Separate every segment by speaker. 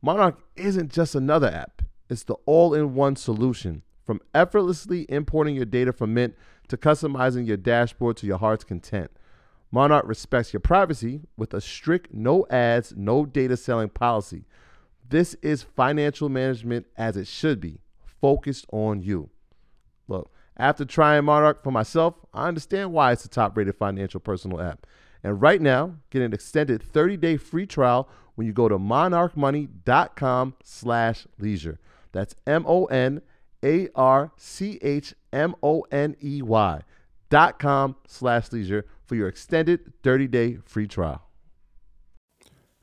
Speaker 1: Monarch isn't just another app, it's the all in one solution. From effortlessly importing your data from Mint to customizing your dashboard to your heart's content. Monarch respects your privacy with a strict no ads, no data selling policy. This is financial management as it should be, focused on you. Look, after trying Monarch for myself, I understand why it's the top rated financial personal app. And right now, get an extended 30-day free trial when you go to monarchmoney.com slash leisure. That's M-O-N-A-R-C-H-M-O-N-E-Y dot com slash leisure for your extended 30-day free trial.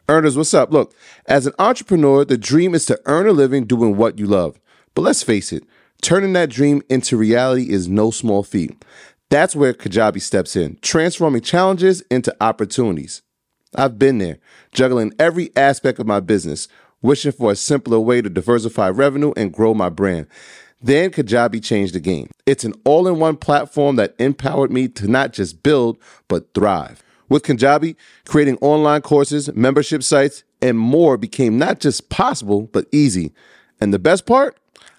Speaker 2: Earners, what's up? Look, as an entrepreneur, the dream is to earn a living doing what you love. But let's face it, turning that dream into reality is no small feat. That's where Kajabi steps in, transforming challenges into opportunities. I've been there, juggling every aspect of my business, wishing for a simpler way to diversify revenue and grow my brand. Then Kajabi changed the game. It's an all in one platform that empowered me to not just build, but thrive. With Kajabi, creating online courses, membership sites, and more became not just possible, but easy. And the best part?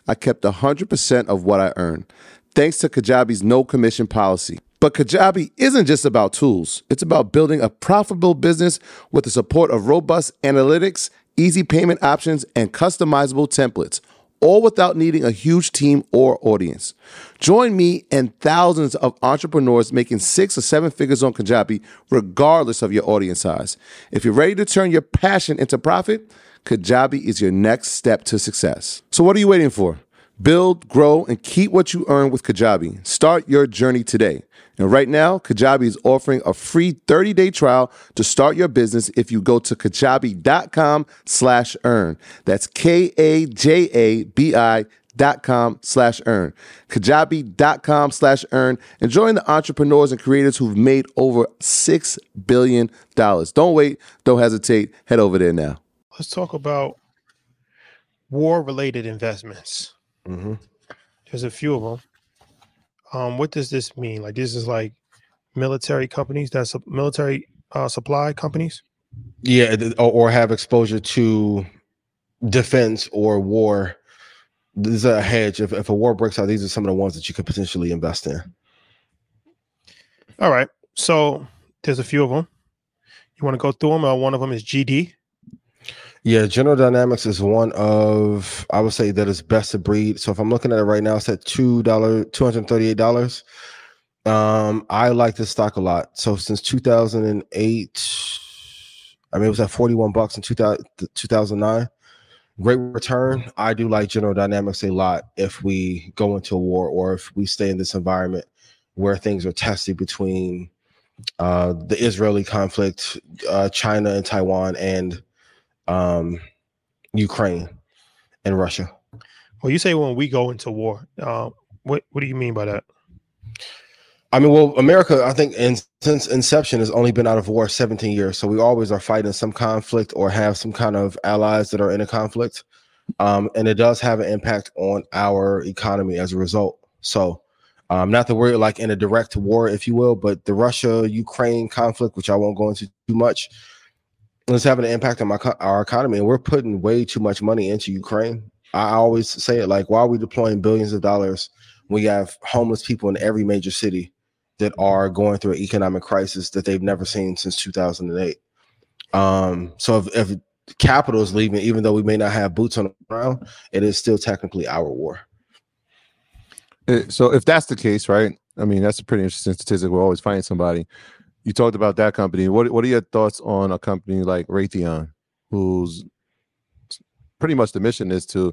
Speaker 2: I kept 100% of what I earned, thanks to Kajabi's no commission policy. But Kajabi isn't just about tools, it's about building a profitable business with the support of robust analytics, easy payment options, and customizable templates all without needing a huge team or audience. Join me and thousands of entrepreneurs making six or seven figures on Kajabi, regardless of your audience size. If you're ready to turn your passion into profit, Kajabi is your next step to success. So, what are you waiting for? Build, grow, and keep what you earn with Kajabi. Start your journey today. And right now, Kajabi is offering a free 30-day trial to start your business if you go to kajabi.com slash earn. That's K-A-J-A-B-I dot com slash earn. Kajabi.com slash earn. And join the entrepreneurs and creators who've made over $6 billion. Don't wait. Don't hesitate. Head over there now.
Speaker 3: Let's talk about war-related investments.
Speaker 2: Mm-hmm.
Speaker 3: There's a few of them. Um, what does this mean? Like this is like military companies, that's military uh, supply companies.
Speaker 4: Yeah, or, or have exposure to defense or war. This is a hedge. If, if a war breaks out, these are some of the ones that you could potentially invest in.
Speaker 3: All right. So there's a few of them. You want to go through them? Uh, one of them is GD.
Speaker 4: Yeah, General Dynamics is one of I would say that is best of breed. So if I'm looking at it right now, it's at two dollar two hundred thirty eight dollars. Um, I like this stock a lot. So since 2008, I mean it was at 41 bucks in 2000, 2009. Great return. I do like General Dynamics a lot if we go into a war or if we stay in this environment where things are tested between uh, the Israeli conflict, uh, China and Taiwan, and um, Ukraine and Russia.
Speaker 3: Well, you say when we go into war. Uh, what what do you mean by that?
Speaker 4: I mean, well, America, I think, in, since inception, has only been out of war 17 years. So we always are fighting some conflict or have some kind of allies that are in a conflict. Um, and it does have an impact on our economy as a result. So Um, not that we're like in a direct war, if you will, but the Russia Ukraine conflict, which I won't go into too much, is having an impact on my our economy, and we're putting way too much money into Ukraine. I always say it like, why are we deploying billions of dollars? We have homeless people in every major city that are going through an economic crisis that they've never seen since 2008. Um, so if, if capital is leaving, even though we may not have boots on the ground, it is still technically our war.
Speaker 1: Uh, so if that's the case, right? I mean, that's a pretty interesting statistic. We're always finding somebody. You talked about that company. What What are your thoughts on a company like Raytheon, whose pretty much the mission is to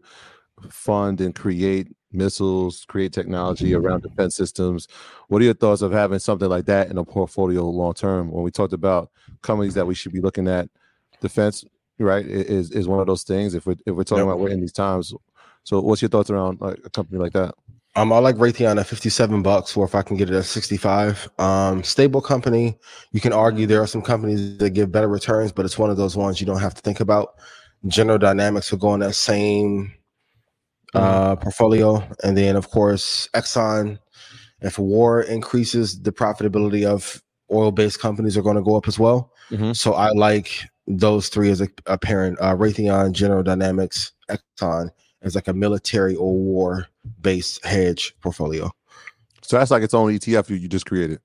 Speaker 1: fund and create missiles, create technology around defense systems. What are your thoughts of having something like that in a portfolio long term? When we talked about companies that we should be looking at, defense, right, is is one of those things. If we're if we're talking yep. about we're in these times, so what's your thoughts around like a company like that?
Speaker 4: Um, I like Raytheon at 57 bucks, or if I can get it at 65. Um, stable company. You can argue there are some companies that give better returns, but it's one of those ones you don't have to think about. General Dynamics will go in that same mm-hmm. uh, portfolio, and then of course Exxon. If war increases, the profitability of oil-based companies are going to go up as well. Mm-hmm. So I like those three as a, a parent: uh, Raytheon, General Dynamics, Exxon, as like a military or war based hedge portfolio.
Speaker 1: So that's like its own ETF you, you just created.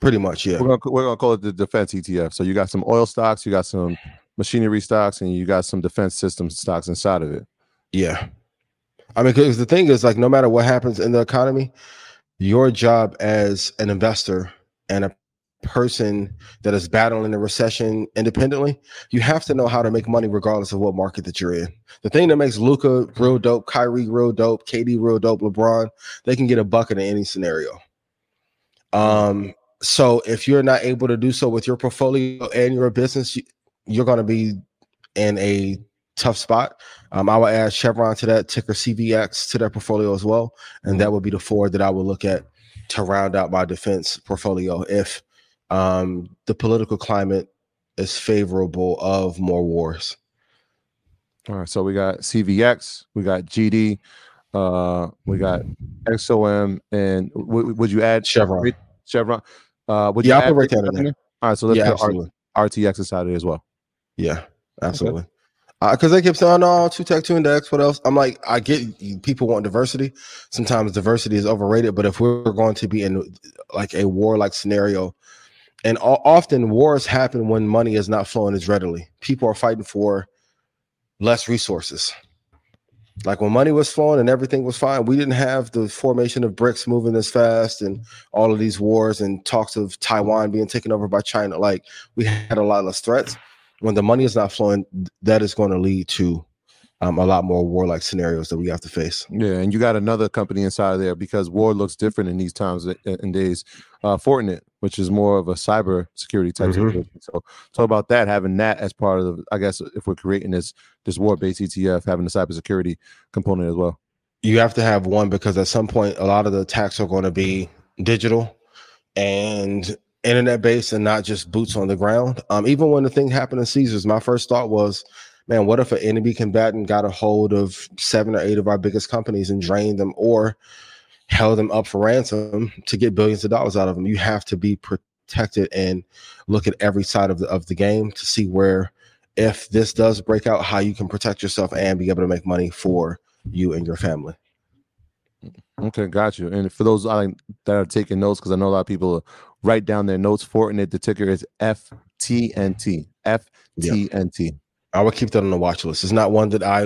Speaker 4: Pretty much, yeah.
Speaker 1: We're gonna, we're gonna call it the defense ETF. So you got some oil stocks, you got some machinery stocks, and you got some defense systems stocks inside of it.
Speaker 4: Yeah, I mean, because the thing is, like, no matter what happens in the economy, your job as an investor and a person that is battling a recession independently, you have to know how to make money regardless of what market that you're in. The thing that makes Luka real dope, Kyrie real dope, KD real dope, LeBron, they can get a bucket in any scenario. Um, so if you're not able to do so with your portfolio and your business, you're going to be in a tough spot. Um, I would add Chevron to that ticker CVX to that portfolio as well, and that would be the four that I would look at to round out my defense portfolio if um, the political climate is favorable of more wars.
Speaker 1: All right, so we got CVX, we got GD, uh, we got XOM, and w- would you add
Speaker 4: Chevron?
Speaker 1: Chevron. Uh, would
Speaker 4: yeah,
Speaker 1: you
Speaker 4: I'll put right there.
Speaker 1: All right, so let's yeah, put R- RTX inside it as well.
Speaker 4: Yeah, absolutely. Okay because uh, they kept saying, "No, two tech, two index." What else? I'm like, I get people want diversity. Sometimes diversity is overrated, but if we're going to be in like a war-like scenario, and often wars happen when money is not flowing as readily. People are fighting for less resources. Like when money was flowing and everything was fine, we didn't have the formation of BRICS moving as fast and all of these wars and talks of Taiwan being taken over by China. Like we had a lot less threats. When the money is not flowing, that is going to lead to um, a lot more warlike scenarios that we have to face.
Speaker 1: Yeah, and you got another company inside of there because war looks different in these times and days. Uh, Fortinet, which is more of a cyber security type mm-hmm. So talk about that, having that as part of the. I guess if we're creating this this war based ETF, having the cybersecurity component as well.
Speaker 4: You have to have one because at some point, a lot of the attacks are going to be digital and internet based and not just boots on the ground. Um, even when the thing happened in Caesars, my first thought was man, what if an enemy combatant got a hold of seven or eight of our biggest companies and drained them or held them up for ransom to get billions of dollars out of them? You have to be protected and look at every side of the of the game to see where if this does break out, how you can protect yourself and be able to make money for you and your family.
Speaker 1: Okay, got you. And for those that are taking notes, because I know a lot of people write down their notes for it, the ticker is FTNT. FTNT. Yep.
Speaker 4: I would keep that on the watch list. It's not one that I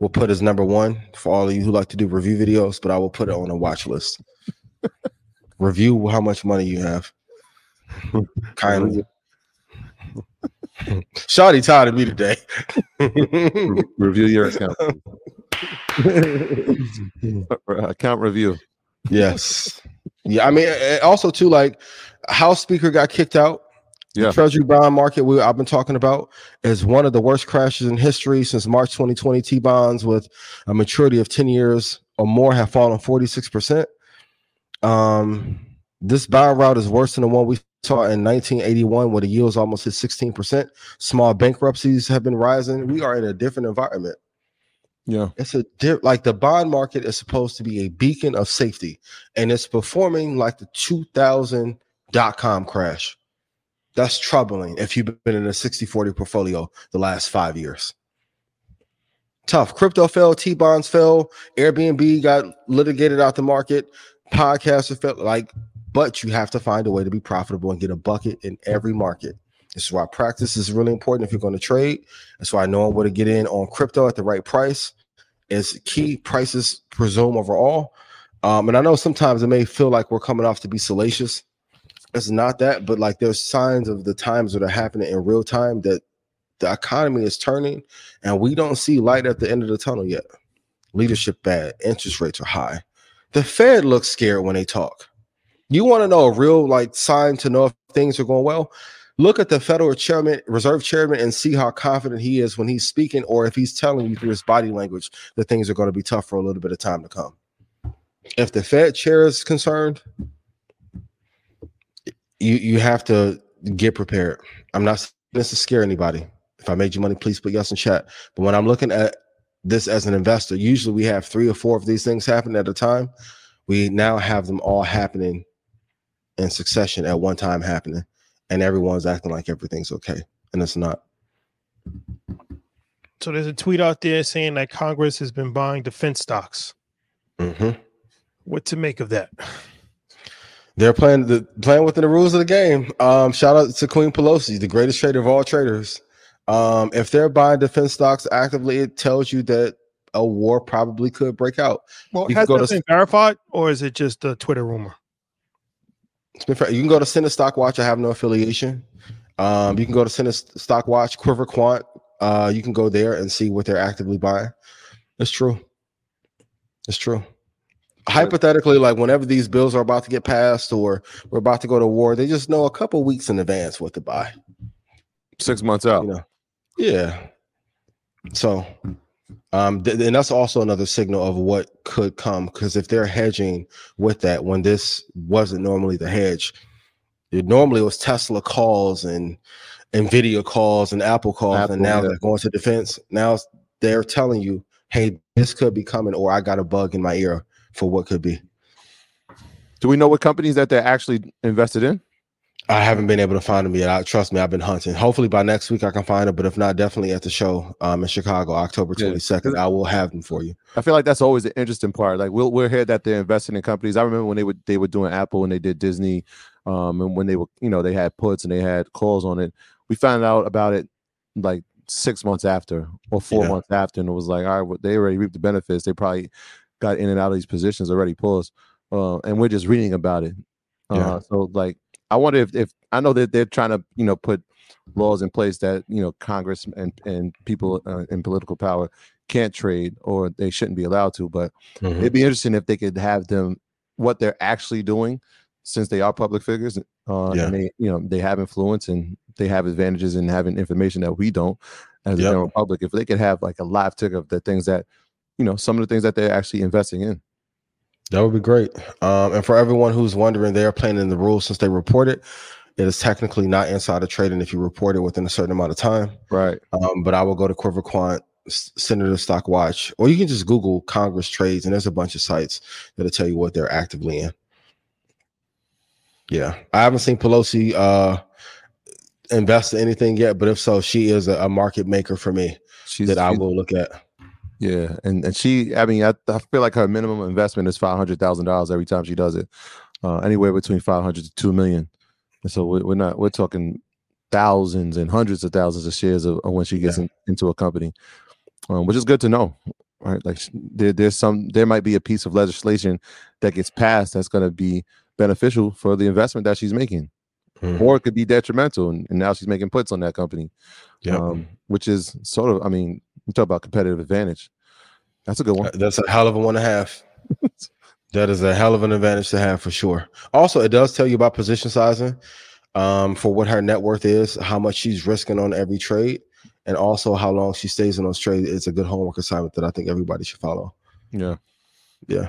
Speaker 4: will put as number one for all of you who like to do review videos, but I will put it on a watch list. review how much money you have. Kindly. Shawty tired of me today.
Speaker 1: review your account. account review.
Speaker 4: Yes. Yeah. I mean, also too, like House Speaker got kicked out yeah. The Treasury bond market we I've been talking about is one of the worst crashes in history since March 2020. T bonds with a maturity of 10 years or more have fallen 46%. Um, this bond route is worse than the one we saw in 1981 where the yields almost hit 16%. Small bankruptcies have been rising. We are in a different environment.
Speaker 1: Yeah.
Speaker 4: It's a di- like the bond market is supposed to be a beacon of safety, and it's performing like the 2000 dot com crash. That's troubling if you've been in a 60 40 portfolio the last five years. Tough. Crypto fell, T bonds fell, Airbnb got litigated out the market, podcasts fell. Like, but you have to find a way to be profitable and get a bucket in every market. This is why practice is really important if you're going to trade. That's why knowing where to get in on crypto at the right price is key. Prices presume overall. Um, and I know sometimes it may feel like we're coming off to be salacious. It's not that, but like there's signs of the times that are happening in real time that the economy is turning and we don't see light at the end of the tunnel yet. Leadership bad, interest rates are high. The Fed looks scared when they talk. You want to know a real like sign to know if things are going well? Look at the Federal Chairman, Reserve Chairman, and see how confident he is when he's speaking, or if he's telling you through his body language that things are going to be tough for a little bit of time to come. If the Fed chair is concerned, you you have to get prepared. I'm not this to scare anybody. If I made you money, please put yes in chat. But when I'm looking at this as an investor, usually we have three or four of these things happen at a time. We now have them all happening in succession at one time happening, and everyone's acting like everything's okay, and it's not.
Speaker 3: So there's a tweet out there saying that Congress has been buying defense stocks.
Speaker 4: Mm-hmm.
Speaker 3: What to make of that?
Speaker 4: They're playing the playing within the rules of the game. Um, shout out to Queen Pelosi, the greatest trader of all traders. Um, if they're buying defense stocks actively, it tells you that a war probably could break out.
Speaker 3: Well,
Speaker 4: You
Speaker 3: has that
Speaker 4: to-
Speaker 3: been verified, or is it just a Twitter rumor?
Speaker 4: It's been. You can go to Senator Stock Watch. I have no affiliation. Um, you can go to Senator Stock Watch, Quiver Quant. Uh, you can go there and see what they're actively buying. It's true. It's true. Hypothetically, like whenever these bills are about to get passed or we're about to go to war, they just know a couple weeks in advance what to buy.
Speaker 1: Six months out.
Speaker 4: You know, yeah. So, um, th- and that's also another signal of what could come because if they're hedging with that, when this wasn't normally the hedge, it normally was Tesla calls and Nvidia calls and Apple calls,
Speaker 1: Apple,
Speaker 4: and now
Speaker 1: yeah.
Speaker 4: they're going to defense. Now they're telling you, "Hey, this could be coming," or "I got a bug in my ear for what could be."
Speaker 1: Do we know what companies that they're actually invested in?
Speaker 4: I haven't been able to find them yet. I, trust me, I've been hunting. Hopefully by next week I can find them, but if not, definitely at the show um, in Chicago, October twenty second. I will have them for you.
Speaker 1: I feel like that's always the interesting part. Like we'll we'll hear that they're investing in companies. I remember when they would they were doing Apple and they did Disney, um, and when they were you know they had puts and they had calls on it. We found out about it like six months after or four
Speaker 4: Yeah.
Speaker 1: months after, and it was like all right, well, they already reaped the benefits. They probably got in and out of these positions already. Pause, uh, and we're just reading about it. Uh,
Speaker 4: Yeah.
Speaker 1: So like, I wonder if if I know that they're trying to you know put laws in place that you know Congress and and people uh, in political power can't trade or they shouldn't be allowed to. But
Speaker 4: Mm-hmm.
Speaker 1: it'd be interesting if they could have them what they're actually doing since they are public figures uh,
Speaker 4: Yeah.
Speaker 1: and they you know they have influence and they have advantages in having information that we don't as a general public if they could have like a live ticker of the things that you know some of the things that they're actually investing in
Speaker 4: That would be great. Um, and for everyone who's wondering, they are playing in the rules since they report it. It is technically not insider trading if you report it within a certain amount of time.
Speaker 1: right
Speaker 4: Um, but I will go to Quiver Quant, Senator Stock Watch, or you can just Google Congress trades, and there's a bunch of sites that'll tell you what they're actively in. Yeah, I haven't seen Pelosi uh, invest in anything yet, but if so, she is a, a market maker for me
Speaker 1: she's,
Speaker 4: that I will look at.
Speaker 1: Yeah and and she i mean i, I feel like her minimum investment is $500000 every time she does it uh, anywhere between 500 to 2 million. And so we're, we're not we're talking thousands and hundreds of thousands of shares of, of when she gets
Speaker 4: Yeah.
Speaker 1: in, into a company um, which is good to know right? Like there, there's some there might be a piece of legislation that gets passed that's going to be beneficial for the investment that she's making
Speaker 4: Mhm.
Speaker 1: or it could be detrimental and, and now she's making puts on that company
Speaker 4: Yep.
Speaker 1: um, which is sort of i mean we talk about competitive advantage that's a good one
Speaker 4: Uh, That's a hell of a one and a half. that is a hell of an advantage to have for sure. Also, it does tell you about position sizing um, for what her net worth is, how much she's risking on every trade, and also how long she stays in those trades. It's a good homework assignment that I think everybody should follow.
Speaker 1: yeah
Speaker 4: Yeah.